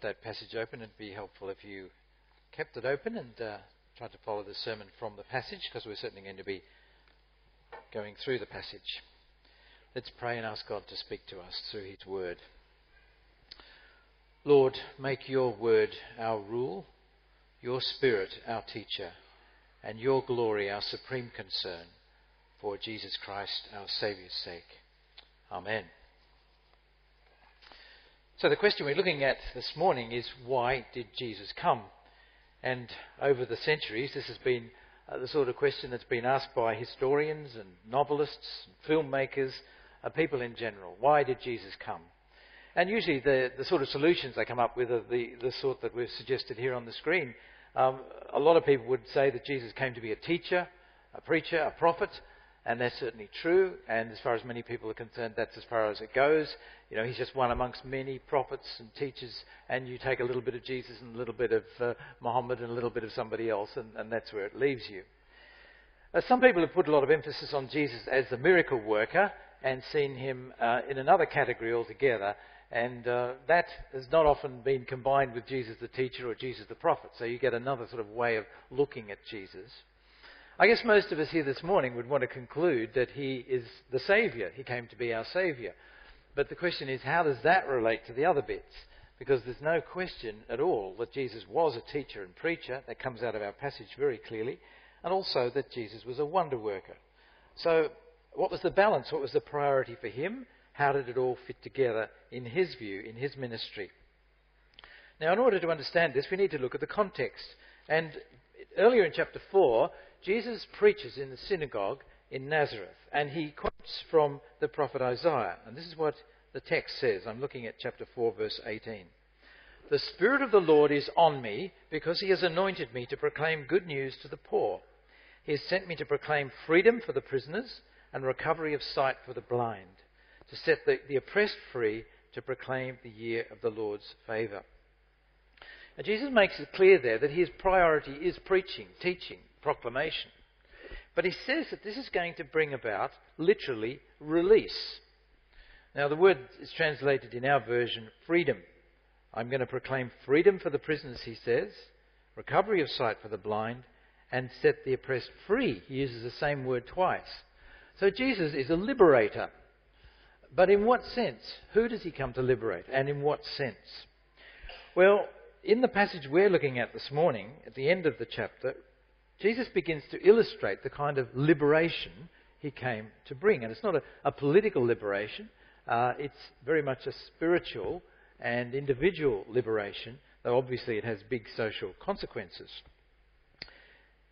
got that passage open, it'd be helpful if you kept it open and uh, tried to follow the sermon from the passage, because we're certainly going to be going through the passage. Let's pray and ask God to speak to us through His Word. Lord, make your Word our rule, your Spirit our teacher, and your glory our supreme concern, for Jesus Christ our Saviour's sake. Amen. So the question we're looking at this morning is why did Jesus come? And over the centuries, this has been uh, the sort of question that's been asked by historians and novelists, and filmmakers, uh, people in general. Why did Jesus come? And usually the, the sort of solutions they come up with are the, the sort that we've suggested here on the screen. Um, a lot of people would say that Jesus came to be a teacher, a preacher, a prophet, and that's certainly true. And as far as many people are concerned, that's as far as it goes. You know, he's just one amongst many prophets and teachers, and you take a little bit of Jesus and a little bit of uh, Muhammad and a little bit of somebody else, and, and that's where it leaves you. Uh, some people have put a lot of emphasis on Jesus as the miracle worker and seen him uh, in another category altogether, and uh, that has not often been combined with Jesus the teacher or Jesus the prophet. So you get another sort of way of looking at Jesus. I guess most of us here this morning would want to conclude that he is the Saviour. He came to be our Saviour. But the question is, how does that relate to the other bits? Because there's no question at all that Jesus was a teacher and preacher. That comes out of our passage very clearly. And also that Jesus was a wonder worker. So, what was the balance? What was the priority for him? How did it all fit together in his view, in his ministry? Now, in order to understand this, we need to look at the context. And earlier in chapter 4, Jesus preaches in the synagogue in Nazareth, and he quotes from the prophet Isaiah. And this is what the text says. I'm looking at chapter 4, verse 18. The Spirit of the Lord is on me because he has anointed me to proclaim good news to the poor. He has sent me to proclaim freedom for the prisoners and recovery of sight for the blind, to set the, the oppressed free, to proclaim the year of the Lord's favour. And Jesus makes it clear there that his priority is preaching, teaching, proclamation. But he says that this is going to bring about, literally, release. Now, the word is translated in our version, freedom. I'm going to proclaim freedom for the prisoners, he says, recovery of sight for the blind, and set the oppressed free. He uses the same word twice. So Jesus is a liberator. But in what sense? Who does he come to liberate? And in what sense? Well, in the passage we're looking at this morning, at the end of the chapter, Jesus begins to illustrate the kind of liberation he came to bring. And it's not a, a political liberation, uh, it's very much a spiritual and individual liberation, though obviously it has big social consequences.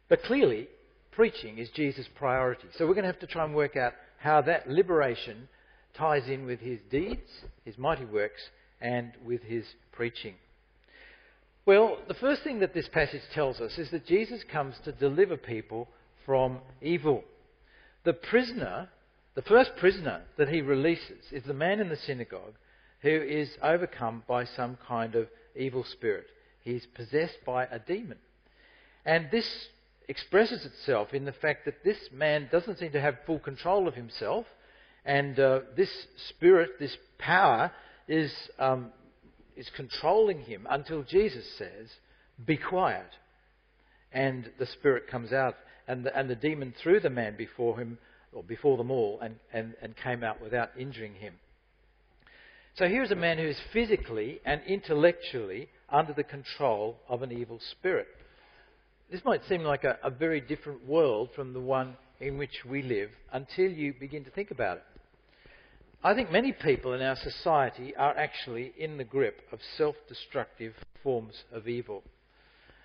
But clearly, preaching is Jesus' priority. So we're going to have to try and work out how that liberation ties in with his deeds, his mighty works, and with his preaching. Well, the first thing that this passage tells us is that Jesus comes to deliver people from evil. The prisoner, the first prisoner that he releases, is the man in the synagogue who is overcome by some kind of evil spirit. He's possessed by a demon. And this expresses itself in the fact that this man doesn't seem to have full control of himself, and uh, this spirit, this power, is um, is controlling him until Jesus says, Be quiet. And the spirit comes out, and the, and the demon threw the man before him, or before them all, and, and, and came out without injuring him. So here's a man who is physically and intellectually under the control of an evil spirit. This might seem like a, a very different world from the one in which we live until you begin to think about it. I think many people in our society are actually in the grip of self destructive forms of evil.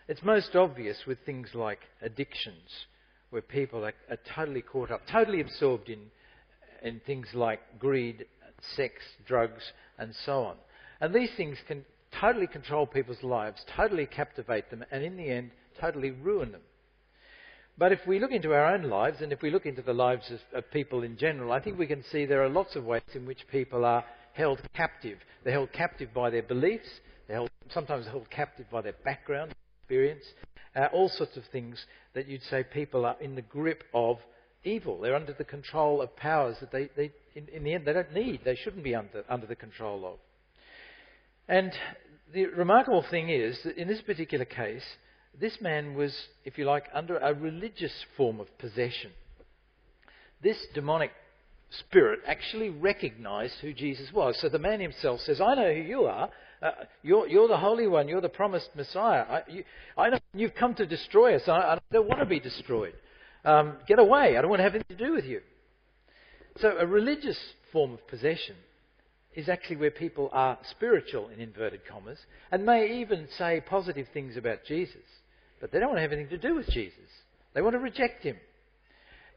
It's most obvious with things like addictions, where people are, are totally caught up, totally absorbed in, in things like greed, sex, drugs, and so on. And these things can totally control people's lives, totally captivate them, and in the end, totally ruin them. But if we look into our own lives and if we look into the lives of, of, people in general, I think we can see there are lots of ways in which people are held captive. They're held captive by their beliefs, they're held, sometimes held captive by their background, experience, uh, all sorts of things that you'd say people are in the grip of evil. They're under the control of powers that they, they in, in the end, they don't need, they shouldn't be under, under the control of. And the remarkable thing is that in this particular case, this man was, if you like, under a religious form of possession. This demonic spirit actually recognized who Jesus was. So the man himself says, I know who you are. Uh, you're, you're, the Holy One. You're the promised Messiah. I, you, I know you've come to destroy us. I, I don't want to be destroyed. Um, get away. I don't want to have anything to do with you. So a religious form of possession is actually where people are spiritual, in inverted commas, and may even say positive things about Jesus, but they don't want to have anything to do with Jesus. They want to reject him.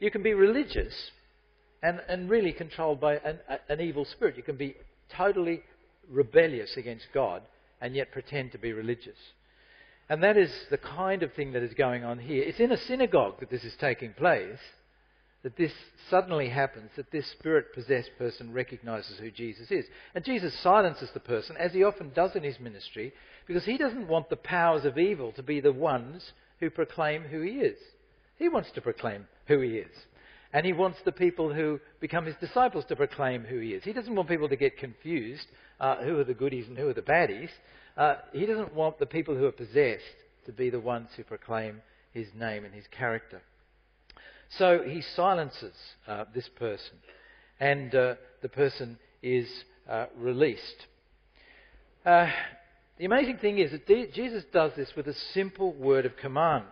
You can be religious and, and really controlled by an, an evil spirit. You can be totally rebellious against God and yet pretend to be religious. And that is the kind of thing that is going on here. It's in a synagogue that this is taking place, that this suddenly happens, that this spirit possessed person recognizes who Jesus is. And Jesus silences the person, as he often does in his ministry, because he doesn't want the powers of evil to be the ones who proclaim who he is. He wants to proclaim who he is. And he wants the people who become his disciples to proclaim who he is. He doesn't want people to get confused uh, who are the goodies and who are the baddies. Uh, he doesn't want the people who are possessed to be the ones who proclaim his name and his character. So he silences uh, this person, and uh, the person is uh, released. Uh, the amazing thing is that Jesus does this with a simple word of command.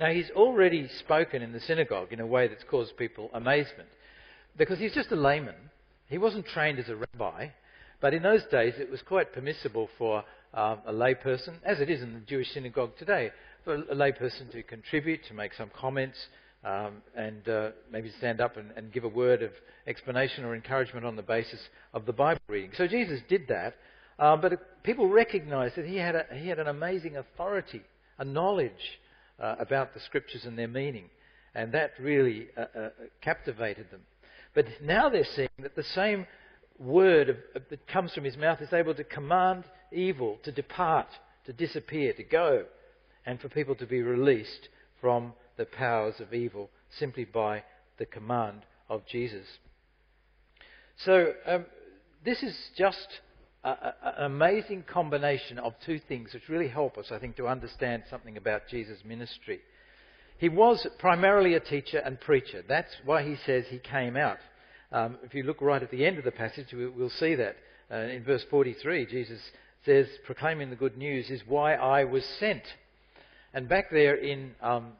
Now, he's already spoken in the synagogue in a way that's caused people amazement because he's just a layman. He wasn't trained as a rabbi, but in those days it was quite permissible for um, a layperson, as it is in the Jewish synagogue today, for a layperson to contribute, to make some comments, um, and uh, maybe stand up and, and, give a word of explanation or encouragement on the basis of the Bible reading. So Jesus did that, uh, but people recognized that he had, a, he had an amazing authority, a knowledge uh, about the scriptures and their meaning. And that really uh, uh, captivated them. But now they're seeing that the same word of, of, that comes from his mouth is able to command evil to depart, to disappear, to go, and for people to be released from the powers of evil simply by the command of Jesus. So, um, this is just an amazing combination of two things which really help us, I think, to understand something about Jesus' ministry. He was primarily a teacher and preacher. That's why he says he came out. Um, if you look right at the end of the passage, we'll see that. Uh, in verse 43, Jesus says, proclaiming the good news is why I was sent. And back there in um,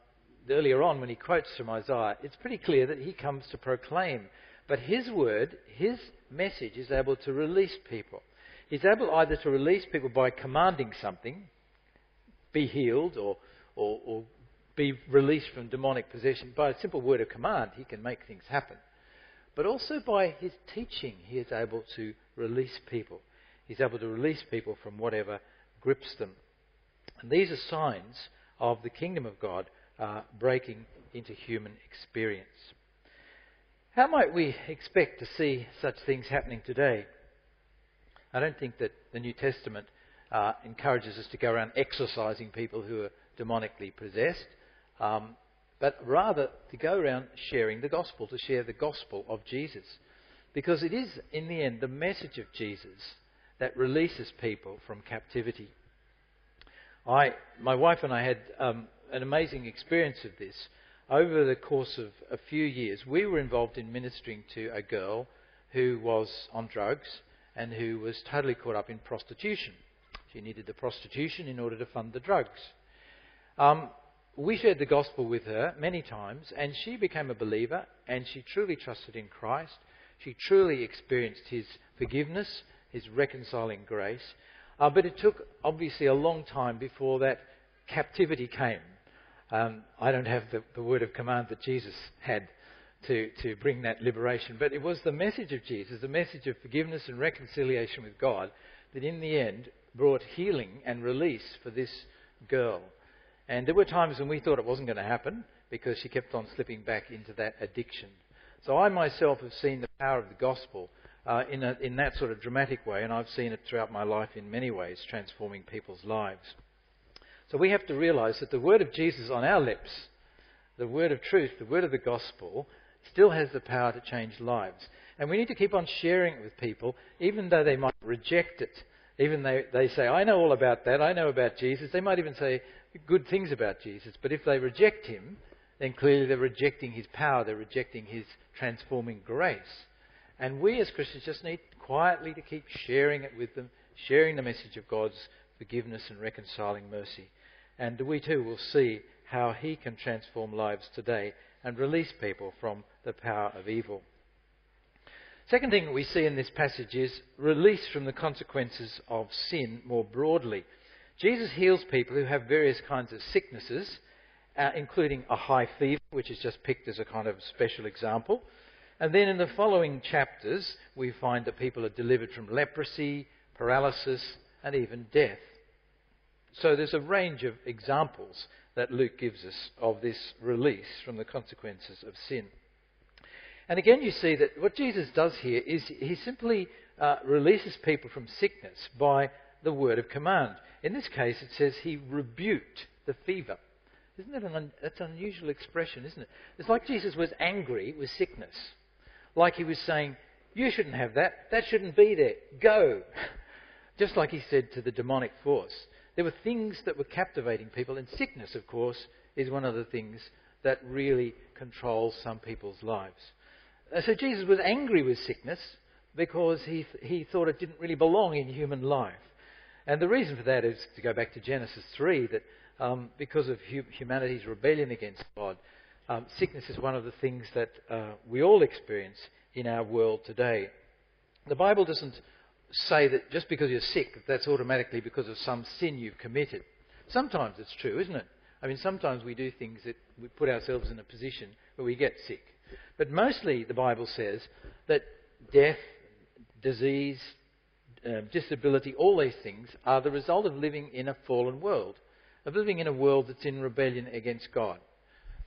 earlier on, when he quotes from Isaiah, it's pretty clear that he comes to proclaim. But his word, his message, is able to release people. He's able either to release people by commanding something, be healed, or, or, or be released from demonic possession. By a simple word of command, he can make things happen. But also by his teaching, he is able to release people. He's able to release people from whatever grips them. And these are signs of the kingdom of God uh, breaking into human experience. How might we expect to see such things happening today? I don't think that the New Testament uh, encourages us to go around exorcising people who are demonically possessed, um, but rather to go around sharing the gospel, to share the gospel of Jesus. Because it is, in the end, the message of Jesus that releases people from captivity. I, my wife and I had um, an amazing experience of this. Over the course of a few years, we were involved in ministering to a girl who was on drugs and who was totally caught up in prostitution. She needed the prostitution in order to fund the drugs. Um, we shared the gospel with her many times, and she became a believer, and she truly trusted in Christ. She truly experienced His forgiveness, His reconciling grace. Uh, but it took, obviously, a long time before that captivity came. Um, I don't have the, the word of command that Jesus had to, to bring that liberation. But it was the message of Jesus, the message of forgiveness and reconciliation with God, that in the end brought healing and release for this girl. And there were times when we thought it wasn't going to happen because she kept on slipping back into that addiction. So I myself have seen the power of the gospel uh, in, a, in that sort of dramatic way, and I've seen it throughout my life in many ways, transforming people's lives. So we have to realize that the word of Jesus on our lips, the word of truth, the word of the gospel, still has the power to change lives. And we need to keep on sharing it with people, even though they might reject it. Even though they say, I know all about that, I know about Jesus. They might even say good things about Jesus. But if they reject him, then clearly they're rejecting his power, they're rejecting his transforming grace. And we as Christians just need quietly to keep sharing it with them, sharing the message of God's forgiveness and reconciling mercy. And we too will see how he can transform lives today and release people from the power of evil. Second thing that we see in this passage is release from the consequences of sin more broadly. Jesus heals people who have various kinds of sicknesses, uh, including a high fever, which is just picked as a kind of special example. And then in the following chapters, we find that people are delivered from leprosy, paralysis, and even death. So there's a range of examples that Luke gives us of this release from the consequences of sin. And again, you see that what Jesus does here is he simply uh, releases people from sickness by the word of command. In this case, it says he rebuked the fever. Isn't that an, un- that's an unusual expression, isn't it? It's like Jesus was angry with sickness. Like he was saying, You shouldn't have that. That shouldn't be there. Go. Just like he said to the demonic force. There were things that were captivating people, and sickness, of course, is one of the things that really controls some people's lives. Uh, so Jesus was angry with sickness because he, he thought it didn't really belong in human life. And the reason for that is to go back to Genesis 3 that um, because of hu- humanity's rebellion against God, um, sickness is one of the things that uh, we all experience in our world today. The Bible doesn't say that just because you're sick, that's automatically because of some sin you've committed. Sometimes it's true, isn't it? I mean, sometimes we do things that we put ourselves in a position where we get sick. But mostly the Bible says that death, disease, uh, disability, all these things are the result of living in a fallen world, of living in a world that's in rebellion against God.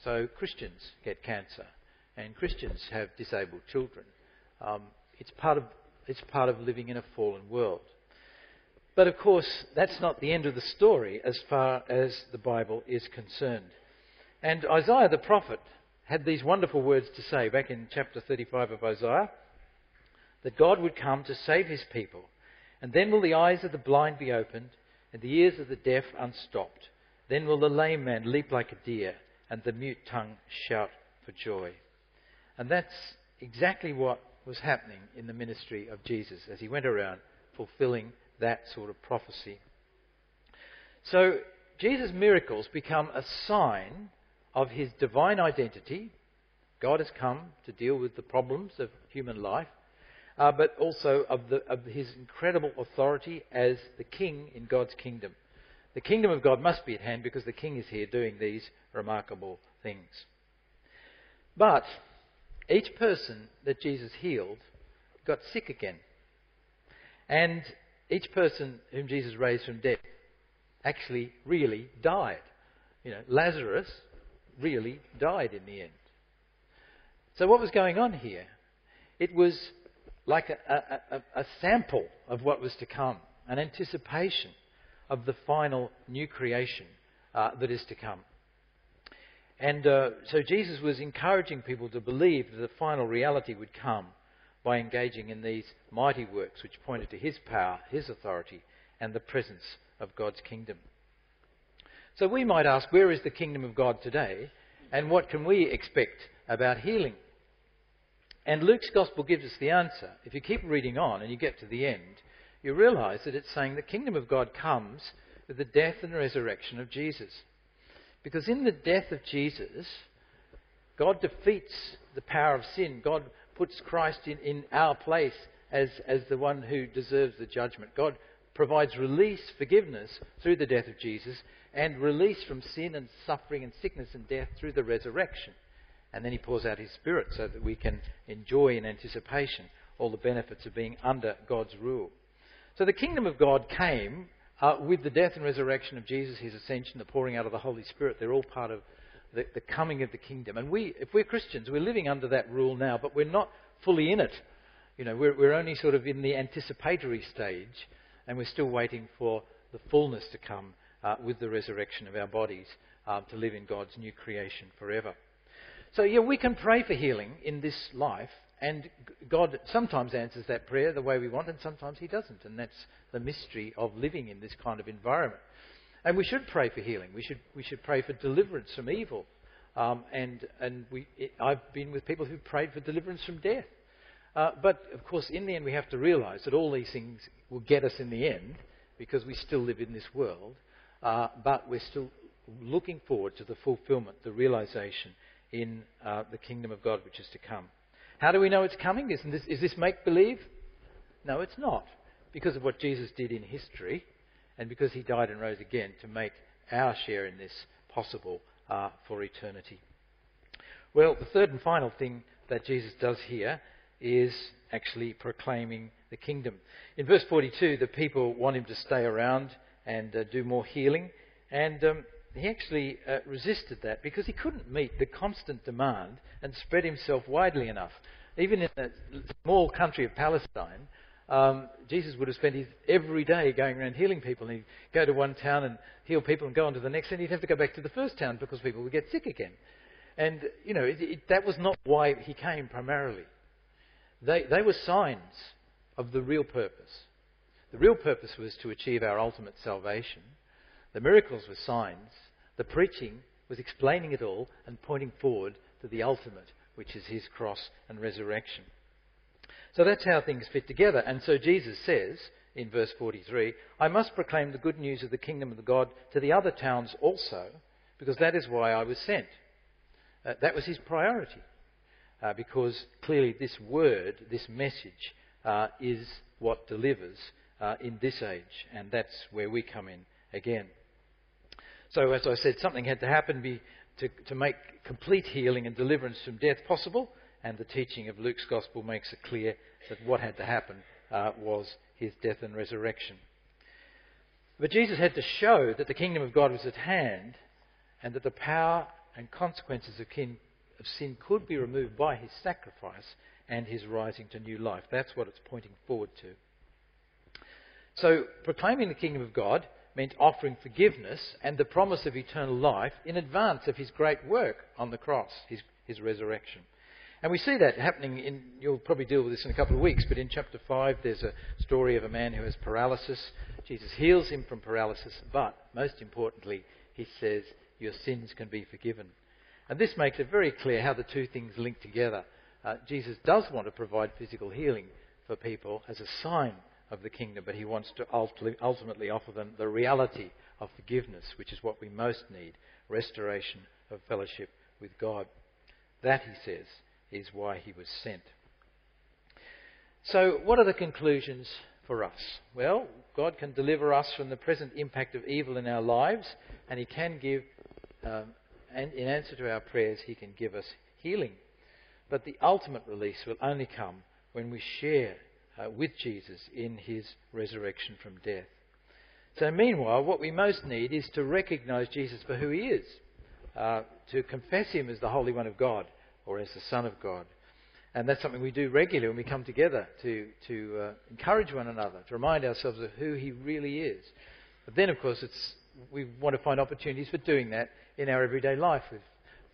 So Christians get cancer, and Christians have disabled children. Um, it's part of it's part of living in a fallen world. But of course, that's not the end of the story as far as the Bible is concerned. And Isaiah the prophet had these wonderful words to say back in chapter 35 of Isaiah that God would come to save his people. And then will the eyes of the blind be opened, and the ears of the deaf unstopped. Then will the lame man leap like a deer, and the mute tongue shout for joy. And that's exactly what was happening in the ministry of Jesus as he went around fulfilling that sort of prophecy. So, Jesus' miracles become a sign of his divine identity. God has come to deal with the problems of human life, uh, but also of, the, of his incredible authority as the king in God's kingdom. The kingdom of God must be at hand because the king is here doing these remarkable things. But each person that Jesus healed got sick again. And each person whom Jesus raised from death actually really died. You know, Lazarus really died in the end. So what was going on here? It was like a, a, a, sample of what was to come, an anticipation of the final new creation uh, that is to come. And uh, so Jesus was encouraging people to believe that the final reality would come by engaging in these mighty works which pointed to his power, his authority, and the presence of God's kingdom. So we might ask, where is the kingdom of God today? And what can we expect about healing? And Luke's gospel gives us the answer. If you keep reading on and you get to the end, you realize that it's saying the kingdom of God comes with the death and resurrection of Jesus. Because in the death of Jesus, God defeats the power of sin. God puts Christ in, in our place as, as the one who deserves the judgment. God provides release, forgiveness through the death of Jesus, and release from sin and suffering and sickness and death through the resurrection. And then he pours out his Spirit so that we can enjoy in anticipation all the benefits of being under God's rule. So the kingdom of God came uh, with the death and resurrection of Jesus, his ascension, the pouring out of the Holy Spirit, they're all part of the, the coming of the kingdom. And we, if we're Christians, we're living under that rule now, but we're not fully in it. You know, we're, we're only sort of in the anticipatory stage, and we're still waiting for the fullness to come uh, with the resurrection of our bodies uh, to live in God's new creation forever. So, yeah, we can pray for healing in this life, and God sometimes answers that prayer the way we want, and sometimes He doesn't. And that's the mystery of living in this kind of environment. And we should pray for healing. We should, we should pray for deliverance from evil. Um, and and we, it, I've been with people who've prayed for deliverance from death. Uh, but of course, in the end, we have to realize that all these things will get us in the end because we still live in this world. Uh, but we're still looking forward to the fulfillment, the realization in uh, the kingdom of God which is to come. How do we know it's coming? Isn't this, is this make believe? No, it's not. Because of what Jesus did in history and because he died and rose again to make our share in this possible uh, for eternity. Well, the third and final thing that Jesus does here is actually proclaiming the kingdom. In verse 42, the people want him to stay around and uh, do more healing, and um, he actually uh, resisted that because he couldn't meet the constant demand and spread himself widely enough. Even in the small country of Palestine, um, Jesus would have spent his every day going around healing people. And he'd go to one town and heal people and go on to the next, and he'd have to go back to the first town because people would get sick again. And, you know, it, it, that was not why he came primarily. They, they were signs of the real purpose. The real purpose was to achieve our ultimate salvation. The miracles were signs. The preaching was explaining it all and pointing forward to the ultimate, which is his cross and resurrection. So that's how things fit together. And so Jesus says in verse 43 I must proclaim the good news of the kingdom of God to the other towns also, because that is why I was sent. Uh, that was his priority. Uh, because clearly this word, this message, uh, is what delivers uh, in this age, and that's where we come in again. So, as I said, something had to happen be, to, to make complete healing and deliverance from death possible, and the teaching of Luke's Gospel makes it clear that what had to happen uh, was his death and resurrection. But Jesus had to show that the kingdom of God was at hand and that the power and consequences of, kin, of sin could be removed by his sacrifice and his rising to new life. That's what it's pointing forward to. So, proclaiming the kingdom of God meant offering forgiveness and the promise of eternal life in advance of his great work on the cross, his, his resurrection. And we see that happening in, you'll probably deal with this in a couple of weeks, but in chapter 5 there's a story of a man who has paralysis. Jesus heals him from paralysis, but most importantly, he says, Your sins can be forgiven. And this makes it very clear how the two things link together. Uh, Jesus does want to provide physical healing for people as a sign of the kingdom, but he wants to ultimately offer them the reality of forgiveness, which is what we most need restoration of fellowship with God. That, he says, is why he was sent. So, what are the conclusions for us? Well, God can deliver us from the present impact of evil in our lives, and he can give, um, and in answer to our prayers, he can give us healing. But the ultimate release will only come when we share uh, with Jesus in his resurrection from death. So, meanwhile, what we most need is to recognize Jesus for who he is, uh, to confess him as the Holy One of God or as the Son of God. And that's something we do regularly when we come together to, to uh, encourage one another, to remind ourselves of who he really is. But then, of course, we want to find opportunities for doing that in our everyday life with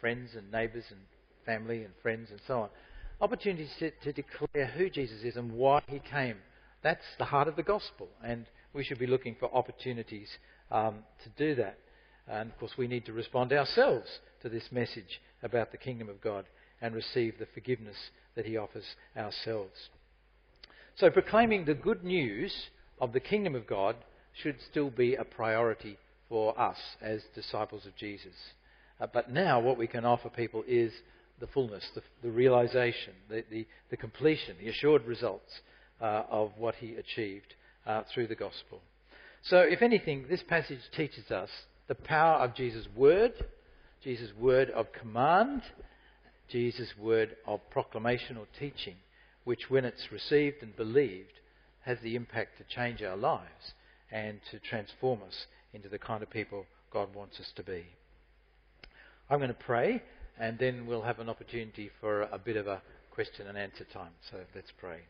friends and neighbours and family and friends and so on opportunities to, to declare who Jesus is and why he came. That's the heart of the gospel, and we should be looking for opportunities um, to do that. And of course, we need to respond ourselves to this message about the kingdom of God and receive the forgiveness that he offers ourselves. So, proclaiming the good news of the kingdom of God should still be a priority for us as disciples of Jesus. Uh, but now, what we can offer people is the fullness, the, the realization, the, the, the, completion, the assured results uh, of what he achieved uh, through the gospel. So, if anything, this passage teaches us the power of Jesus' word, Jesus' word of command, Jesus' word of proclamation or teaching, which, when it's received and believed, has the impact to change our lives and to transform us into the kind of people God wants us to be. I'm going to pray and then we'll have an opportunity for a bit of a question and answer time. So let's pray.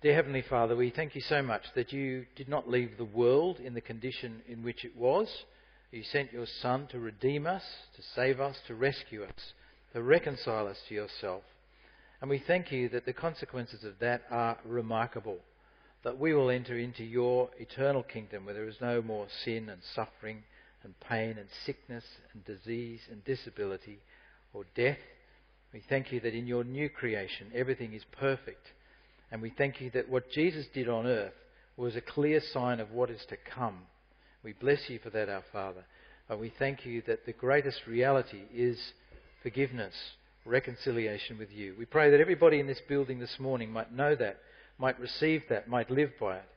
Dear Heavenly Father, we thank you so much that you did not leave the world in the condition in which it was. You sent your Son to redeem us, to save us, to rescue us to reconcile us to yourself. And we thank you that the consequences of that are remarkable, that we will enter into your eternal kingdom where there is no more sin and suffering and pain and sickness and disease and disability or death. We thank you that in your new creation everything is perfect. And we thank you that what Jesus did on earth was a clear sign of what is to come. We bless you for that, our Father. And we thank you that the greatest reality is forgiveness, reconciliation with you. We pray that everybody in this building this morning might know that, might receive that, might live by it.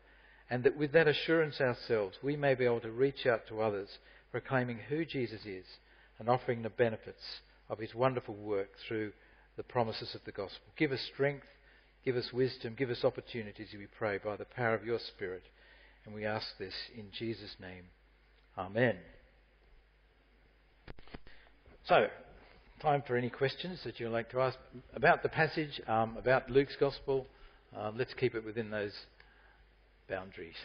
And that with that assurance ourselves, we may be able to reach out to others, proclaiming who Jesus is and offering the benefits of his wonderful work through the promises of the gospel. Give us strength, give us wisdom, give us opportunities, we pray, by the power of your Spirit. And we ask this in Jesus' name. Amen. So, time for any questions that you'd like to ask about the passage, um, about Luke's Gospel. Um, let's keep it within those boundaries.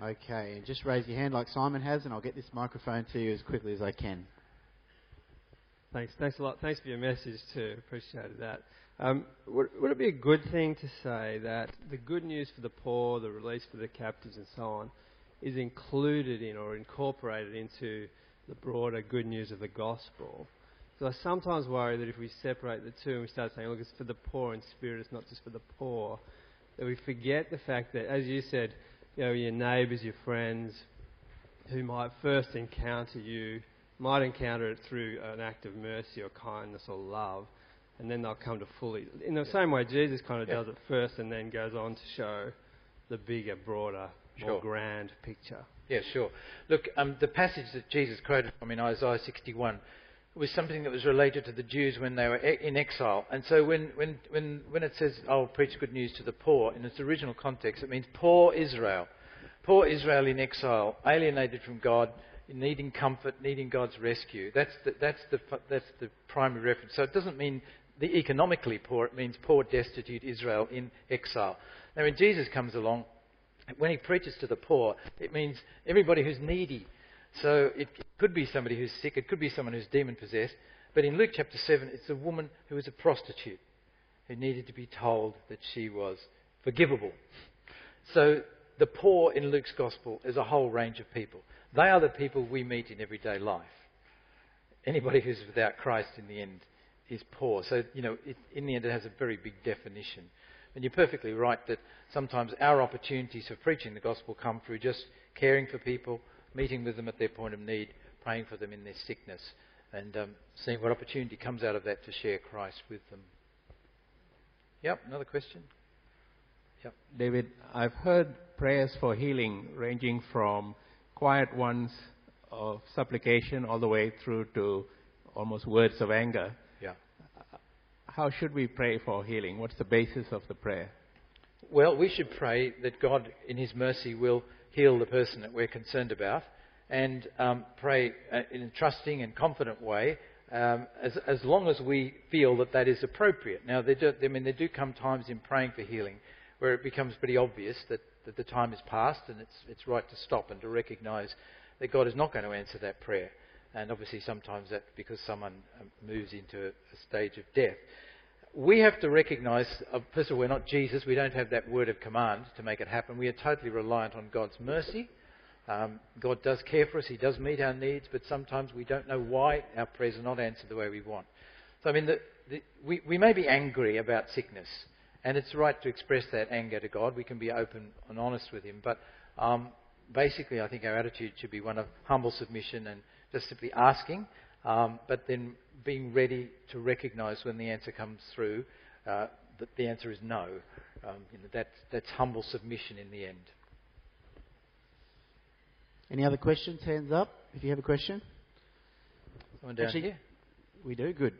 Okay, and just raise your hand like Simon has, and I'll get this microphone to you as quickly as I can. Thanks, thanks a lot. Thanks for your message too. Appreciated that. Um, would, would it be a good thing to say that the good news for the poor, the release for the captives, and so on, is included in or incorporated into the broader good news of the gospel? So I sometimes worry that if we separate the two and we start saying, look, it's for the poor in spirit, it's not just for the poor, that we forget the fact that, as you said, you know, your neighbours, your friends, who might first encounter you, might encounter it through an act of mercy or kindness or love, and then they'll come to fully. In the yeah. same way, Jesus kind of yeah. does it first and then goes on to show the bigger, broader, sure. more grand picture. Yeah, sure. Look, um, the passage that Jesus quoted from in Isaiah 61 was something that was related to the Jews when they were in exile. And so when, when, when, when it says, I'll preach good news to the poor, in its original context, it means poor Israel. Poor Israel in exile, alienated from God, needing comfort, needing God's rescue. That's the, that's the, that's the primary reference. So it doesn't mean the economically poor, it means poor, destitute Israel in exile. Now, when Jesus comes along, when he preaches to the poor, it means everybody who's needy, so it could be somebody who's sick, it could be someone who's demon possessed. But in Luke chapter 7, it's a woman who was a prostitute who needed to be told that she was forgivable. So the poor in Luke's gospel is a whole range of people. They are the people we meet in everyday life. Anybody who's without Christ in the end is poor. So, you know, it, in the end, it has a very big definition. And you're perfectly right that sometimes our opportunities for preaching the gospel come through just caring for people meeting with them at their point of need, praying for them in their sickness, and um, seeing what opportunity comes out of that to share Christ with them. Yep, another question? Yep. David, I've heard prayers for healing ranging from quiet ones of supplication all the way through to almost words of anger. Yeah. How should we pray for healing? What's the basis of the prayer? Well, we should pray that God, in His mercy, will heal the person that we're concerned about, and um, pray uh, in a trusting and confident way, um, as, as long as we feel that that is appropriate. Now, do, I mean, there do come times in praying for healing where it becomes pretty obvious that, that the time is past and it's, it's right to stop and to recognize that God is not going to answer that prayer. And obviously, sometimes that's because someone um, moves into a stage of death we have to recognize, uh, first of all, we're not Jesus. We don't have that word of command to make it happen. We are totally reliant on God's mercy. Um, God does care for us. He does meet our needs, but sometimes we don't know why our prayers are not answered the way we want. So, I mean, the, the, we, we may be angry about sickness, and it's right to express that anger to God. We can be open and honest with Him. But um, basically, I think our attitude should be one of humble submission and just simply asking um, but then being ready to recognize when the answer comes through uh, that the answer is no. Um, you know, that, that's humble submission in the end. Any other questions? Hands up if you have a question. Someone down Actually, here? We do. Good.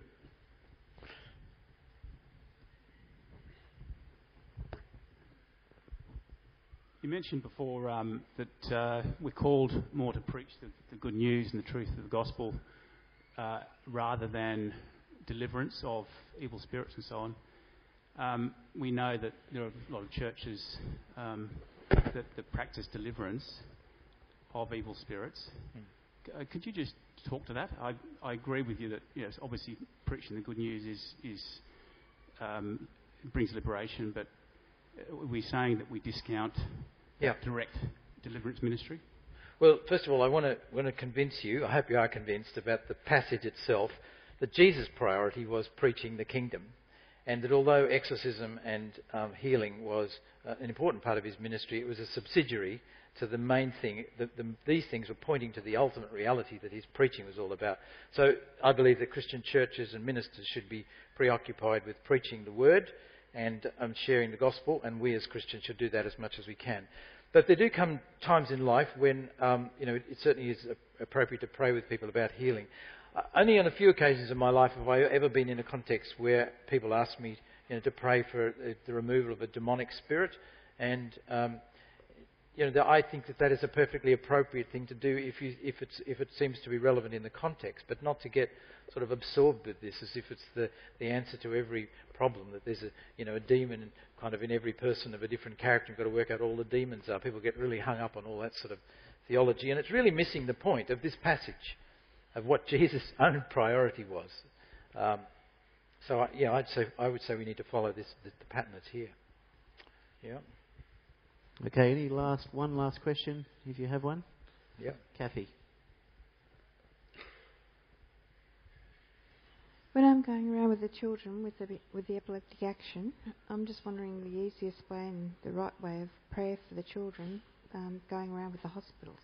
You mentioned before um, that uh, we're called more to preach the, the, good news and the truth of the gospel uh, rather than deliverance of evil spirits and so on. Um, we know that there are a lot of churches um, that, that, practice deliverance of evil spirits. Mm. Uh, could you just talk to that? I, I agree with you that yes, obviously preaching the good news is, is um, brings liberation, but are we saying that we discount Yeah. direct deliverance ministry? Well, first of all, I want to, want to convince you, I hope you are convinced about the passage itself, that Jesus' priority was preaching the kingdom. And that although exorcism and um, healing was uh, an important part of his ministry, it was a subsidiary to the main thing. The, the, these things were pointing to the ultimate reality that his preaching was all about. So I believe that Christian churches and ministers should be preoccupied with preaching the word and um, sharing the gospel, and we as Christians should do that as much as we can. But there do come times in life when um, you know it certainly is appropriate to pray with people about healing. Uh, only on a few occasions in my life have I ever been in a context where people ask me you know, to pray for uh, the removal of a demonic spirit, and um, you know, I think that that is a perfectly appropriate thing to do if, you, if, if, it seems to be relevant in the context, but not to get sort of absorbed with this as if it's the, the answer to every problem, that there's a, you know, a demon kind of in every person of a different character. You've got to work out all the demons are. People get really hung up on all that sort of theology, and it's really missing the point of this passage of what Jesus' own priority was. Um, so, yeah, I'd say, I would say we need to follow this, the, the pattern that's here. Yeah. Okay, any last one last question, if you have one? Yeah. Kathy. When I'm going around with the children with the with the epileptic action, I'm just wondering the easiest way and the right way of prayer for the children um, going around with the hospitals.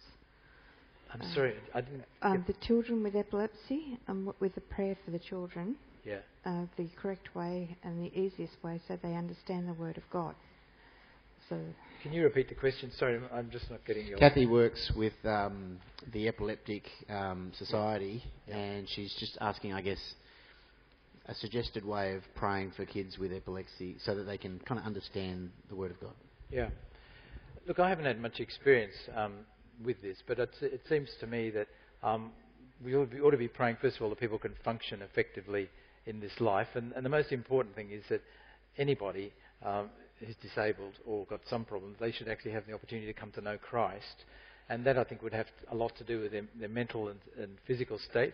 I'm um, sorry, I didn't. Um, the children with epilepsy, um, with the prayer for the children. Yeah. Uh, the correct way and the easiest way, so they understand the word of God. So. Can you repeat the question? Sorry, I'm just not getting your. Kathy works with um, the Epileptic um, Society, yeah. and she's just asking, I guess, a suggested way of praying for kids with epilepsy so that they can kind of understand the Word of God. Yeah. Look, I haven't had much experience um, with this, but it seems to me that um, we ought, be, ought, to be praying, first of all, that people can function effectively in this life. And, and the most important thing is that anybody um, who's disabled or got some problems, they should actually have the opportunity to come to know Christ. And that, I think, would have a lot to do with their, their mental and, and, physical state.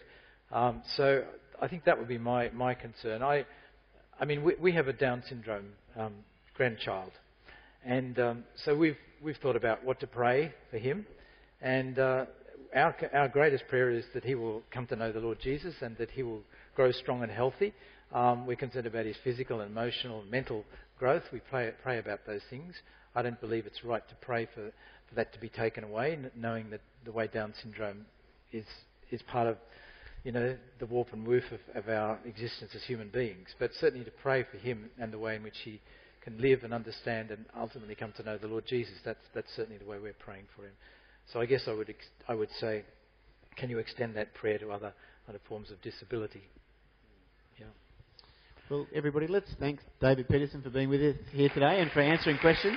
Um, so I think that would be my, my concern. I, I mean, we, we have a Down syndrome um, grandchild. And um, so we've, we've thought about what to pray for him. And uh, our, our greatest prayer is that he will come to know the Lord Jesus and that he will grow strong and healthy. Um, we're concerned about his physical, and emotional, and mental growth. We pray, pray about those things. I don't believe it's right to pray for, for that to be taken away, knowing that the way Down syndrome is, is part of you know, the warp and woof of, of our existence as human beings. But certainly to pray for him and the way in which he can live and understand and ultimately come to know the Lord Jesus. That's, that's certainly the way we're praying for him. So I guess I would, ex- I would say, can you extend that prayer to other, other forms of disability? Well, everybody, let's thank David Peterson for being with us here today and for answering questions.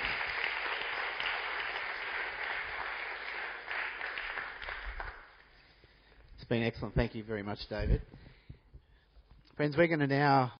It's been excellent. Thank you very much, David. Friends, we're going to now